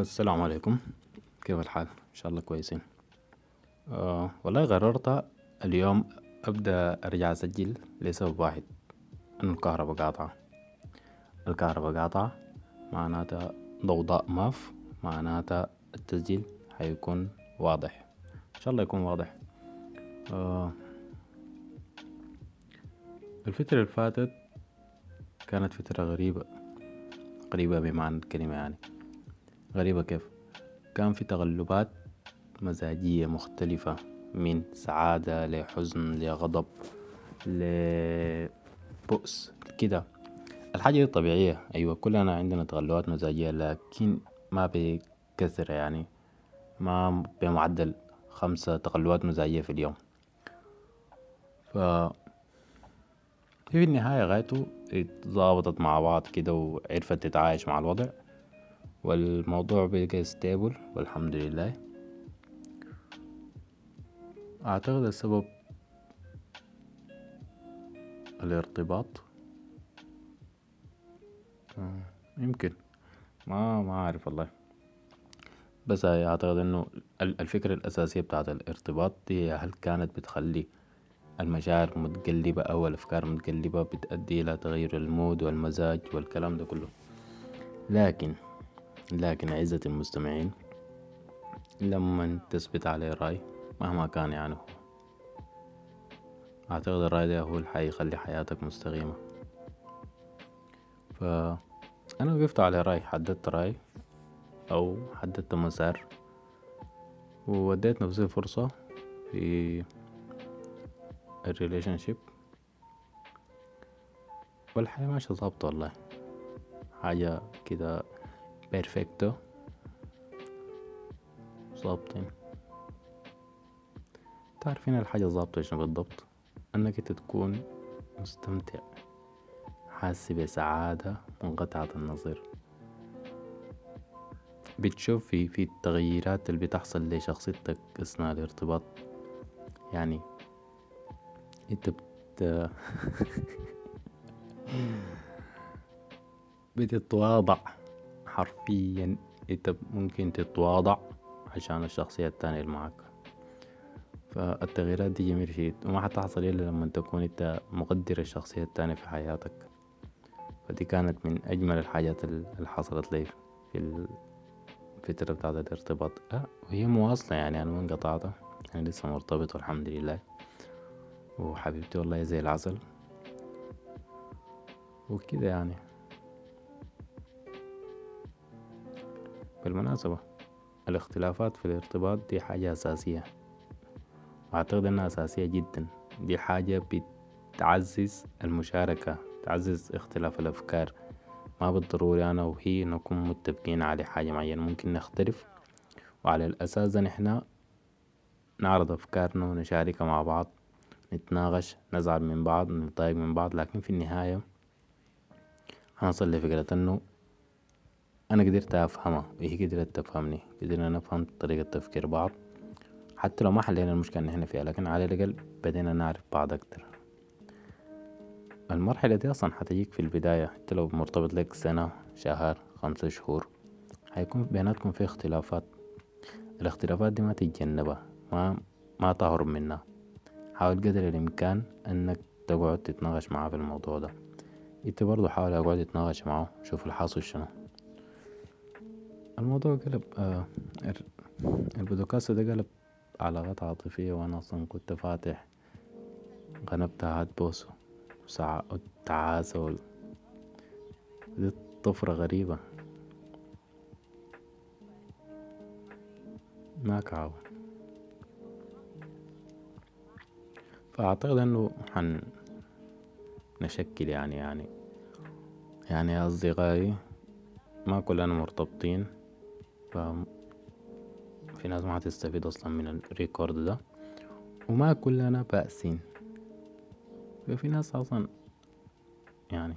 السلام عليكم. كيف الحال؟ إن شاء الله كويسين. أه والله قررت اليوم أبدأ أرجع أسجل لسبب واحد انه الكهرباء قاطعة. الكهرباء قاطعة معناتها ضوضاء ماف معناتها التسجيل حيكون واضح. إن شاء الله يكون واضح. أه الفترة الفاتت كانت فترة غريبة غريبة بمعنى الكلمة يعني. غريبة كيف؟ كان في تقلبات مزاجية مختلفة من سعادة لحزن لغضب لبؤس كده. الحاجة دي طبيعية أيوة كلنا عندنا تقلبات مزاجية لكن ما بكثرة يعني ما بمعدل خمسة تقلبات مزاجية في اليوم. ف في النهاية غايته اتظابطت مع بعض كده وعرفت تتعايش مع الوضع. والموضوع بقى ستيبل والحمد لله. أعتقد السبب الارتباط. يمكن. ما ما أعرف والله. بس أعتقد إنه الفكرة الأساسية بتاعت الارتباط دي هل كانت بتخلي المشاعر متقلبة أو الأفكار متقلبة بتأدي إلى تغير المود والمزاج والكلام ده كله. لكن لكن عزة المستمعين لما تثبت عليه رأي مهما كان يعني أعتقد الرأي ده هو الحي يخلي حياتك مستقيمة. فأنا وقفت على رأي حددت رأي أو حددت مسار ووديت نفسي فرصة في ال relationship والحياة ماشية ظابطة والله. حاجة كده perfect و ظابطين. تعرفين الحاجة ظابطة شنو بالضبط أنك تكون مستمتع حاسس بسعادة منقطعة النظير بتشوف في التغييرات اللي بتحصل لشخصيتك أثناء الارتباط. يعني أنت بت بتتواضع. حرفيا أنت ممكن تتواضع عشان الشخصية التانية اللي معاك. فالتغييرات دي جميلة شديد وما حتحصل إلا لما تكون أنت مقدر الشخصية التانية في حياتك. فدي كانت من أجمل الحاجات اللي حصلت لي في الفترة بتاعت الارتباط. أه وهي مواصلة يعني أنا ما انقطعت. أنا لسه مرتبط والحمد لله. وحبيبتي والله زي العسل. وكده يعني. بالمناسبة الاختلافات في الارتباط دي حاجة أساسية. وأعتقد إنها أساسية جدا. دي حاجة بتعزز المشاركة تعزز اختلاف الأفكار. ما بالضروري أنا وهي نكون متفقين على حاجة معينة. ممكن نختلف وعلى الأساس ده نحنا نعرض أفكارنا ونشاركها مع بعض نتناقش نزعل من بعض نتضايق من بعض. لكن في النهاية هنصل لفكرة إنه أنا قدرت أفهمها وهي قدرت تفهمني؟ قدرنا نفهم طريقة تفكير بعض. حتى لو ما حلينا المشكلة اللي إحنا فيها لكن على الأقل بدينا نعرف بعض أكتر. المرحلة دي أصلا حتجيك في البداية. حتى لو مرتبط لك سنة شهر خمسة شهور حيكون بيناتكم في اختلافات. الاختلافات دي ما تتجنبها ما ما تهرب منها. حاول قدر الإمكان إنك تقعد تتناقش معاه في الموضوع ده. أنت برضو حاول أقعد تتناقش معاه شوف الحاصل شنو. الموضوع قلب آه البودكاست ده قلب علاقات عاطفية وأنا أصلا كنت فاتح قناة بتاعت بوسو والتعاسة وال... دي طفرة غريبة. ما كعو فأعتقد إنه حن نشكل يعني يعني يعني أصدقائي ما كلنا مرتبطين. في ناس ما هتستفيد أصلا من ال record ده. وما كلنا بائسين ففي ناس أصلا يعني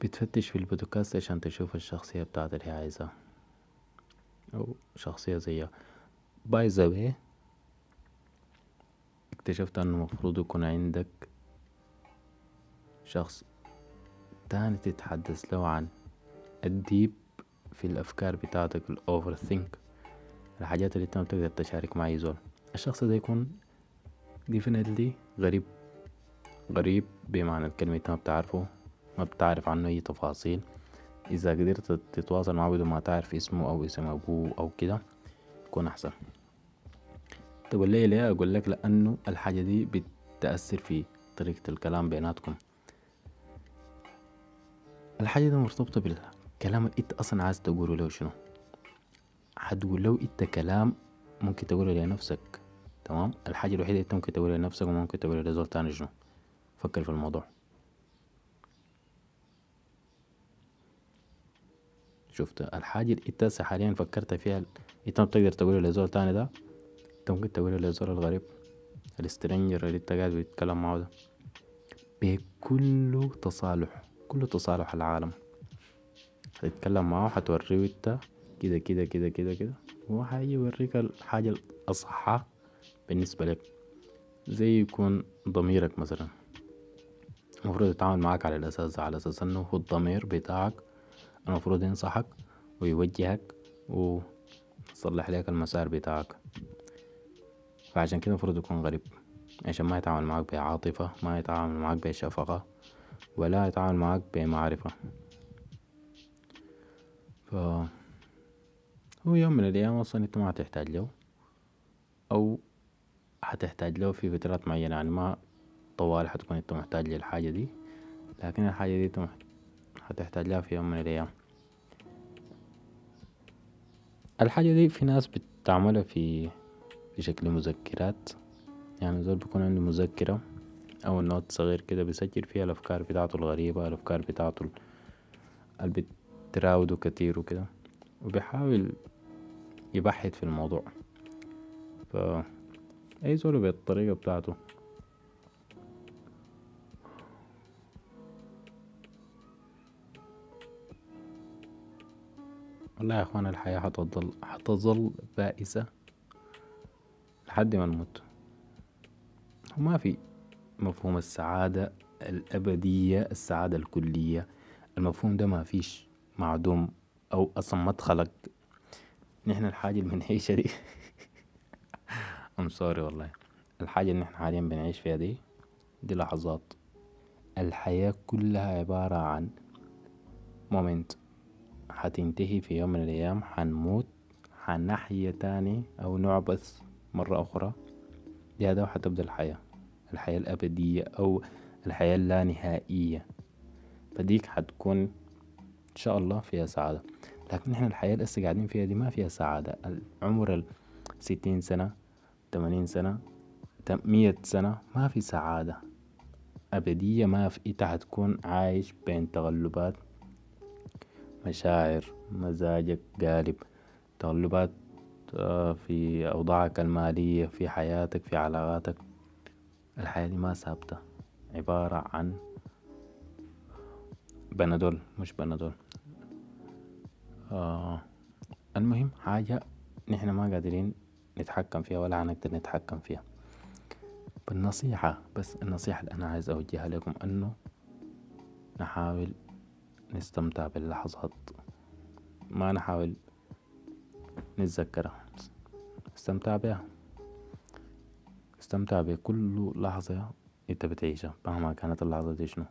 بتفتش في البودكاست عشان تشوف الشخصية بتاعت اللي عايزها. أو شخصية زيها. by the اكتشفت إنه المفروض يكون عندك شخص تاني تتحدث له عن الديب في الأفكار بتاعتك الأوفر ثينك الحاجات اللي انت ما بتقدر تشارك مع زول. الشخص ده يكون definitely غريب. غريب بمعنى الكلمة انت ما بتعرفه ما بتعرف عنه أي تفاصيل. إذا قدرت تتواصل معه بدون ما تعرف اسمه أو اسم أبوه أو كده يكون أحسن. تقول لي ليه أقول لك؟ لأنه الحاجة دي بتأثر في طريقة الكلام بيناتكم. الحاجة دي مرتبطة اللي انت أصلا عايز تقوله له شنو؟ حتقول له انت كلام ممكن تقوله لنفسك تمام؟ الحاجة الوحيدة اللي انت ممكن تقولها لنفسك وممكن تقولها لزول تاني شنو؟ فكر في الموضوع. شفت؟ الحاجة اللي انت حاليا فكرت فيها انت ما بتقدر تقولها لزول تاني ده انت ممكن تقولها لزول الغريب السترينجر اللي انت قاعد بتتكلم معاه ده. بكل تصالح كل تصالح العالم. هتتكلم معاه حتوريه انت كده كده كده كده كده. هو حيجي يوريك الحاجة الأصحى بالنسبة لك. زي يكون ضميرك مثلا. المفروض يتعامل معاك على الأساس على أساس إنه هو الضمير بتاعك. المفروض ينصحك ويوجهك ويصلح لك المسار بتاعك. فعشان كده المفروض يكون غريب. عشان ما يتعامل معاك بعاطفة ما يتعامل معاك بشفقة ولا يتعامل معاك بمعرفة. ف هو يوم من الأيام أصلا أنت ما هتحتاج له أو هتحتاج له في فترات معينة يعني ما طوال حتكون أنت محتاج للحاجة دي لكن الحاجة دي أنت هتحتاج لها في يوم من الأيام. الحاجة دي في ناس بتعملها في في شكل مذكرات يعني زول بيكون عنده مذكرة أو نوت صغير كده بيسجل فيها الأفكار بتاعته الغريبة الأفكار بتاعته اللي بتراوده كتير وكده. وبيحاول يبحث في الموضوع. ف أي زول بالطريقة بتاعته. والله يا أخوان الحياة حتظل حتظل بائسة لحد ما نموت. وما في مفهوم السعادة الأبدية السعادة الكلية. المفهوم ده ما فيش. معدوم أو أصلا ما اتخلق نحن الحاجة اللي بنعيشها دي. ام سوري والله. الحاجة اللي نحن حاليا بنعيش فيها دي دي لحظات. الحياة كلها عبارة عن مومنت حتنتهي في يوم من الأيام حنموت حنحيا تاني أو نعبث مرة أخرى. بهذا حتبدأ الحياة. الحياة الأبدية أو الحياة اللانهائية. فديك حتكون إن شاء الله فيها سعادة. لكن إحنا الحياة اللي قاعدين فيها دي ما فيها سعادة. العمر الستين سنة تمانين سنة مية سنة ما في سعادة. أبدية ما في إنت حتكون عايش بين تغلبات مشاعر مزاجك قالب. تغلبات في أوضاعك المالية في حياتك في علاقاتك. الحياة دي ما ثابتة. عبارة عن بنادول مش بنادول. آه المهم حاجة نحن ما قادرين نتحكم فيها ولا هنقدر نتحكم فيها. بالنصيحة بس النصيحة اللي أنا عايز أوجهها لكم أنه نحاول نستمتع باللحظات. ما نحاول نتذكرها. استمتع بها. استمتع بكل لحظة أنت بتعيشها مهما كانت اللحظة دي شنو.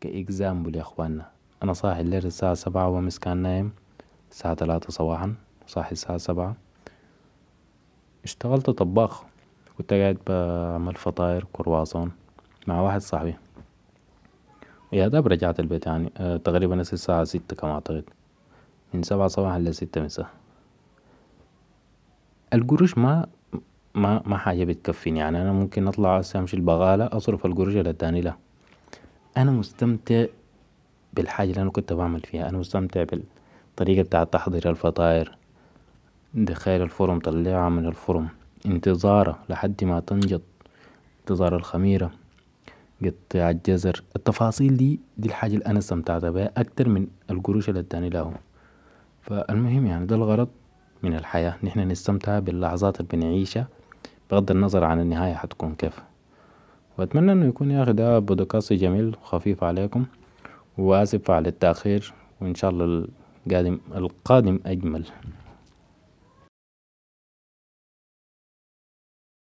كإكزامبل يا أخواننا. أنا صاحي الليل الساعة سبعة ومس كان نايم. الساعة تلاتة صباحا. صاحي الساعة سبعة. اشتغلت طباخ. كنت قاعد بعمل فطاير كرواسون مع واحد صاحبي. يا داب رجعت البيت يعني. آه تقريبا الساعة ستة كما أعتقد. من سبعة صباحا لستة مساء. القروش ما ما ما حاجة بتكفيني يعني. أنا ممكن أطلع أمشي البغالة أصرف القروش اللي اداني أنا مستمتع بالحاجة اللي أنا كنت بعمل فيها. أنا مستمتع بالطريقة بتاعة تحضير الفطاير دخيل الفرن طلعها من الفرن انتظارها لحد ما تنجض انتظار الخميرة قطع الجزر. التفاصيل دي دي الحاجة اللي أنا استمتعت بها أكتر من القروش اللي اداني لهم فالمهم يعني ده الغرض من الحياة نحن نستمتع باللحظات اللي بنعيشها بغض النظر عن النهاية حتكون كيف. وأتمنى إنه يكون يا أخي ده بودكاست جميل وخفيف عليكم وآسف على التأخير وإن شاء الله قادم القادم أجمل.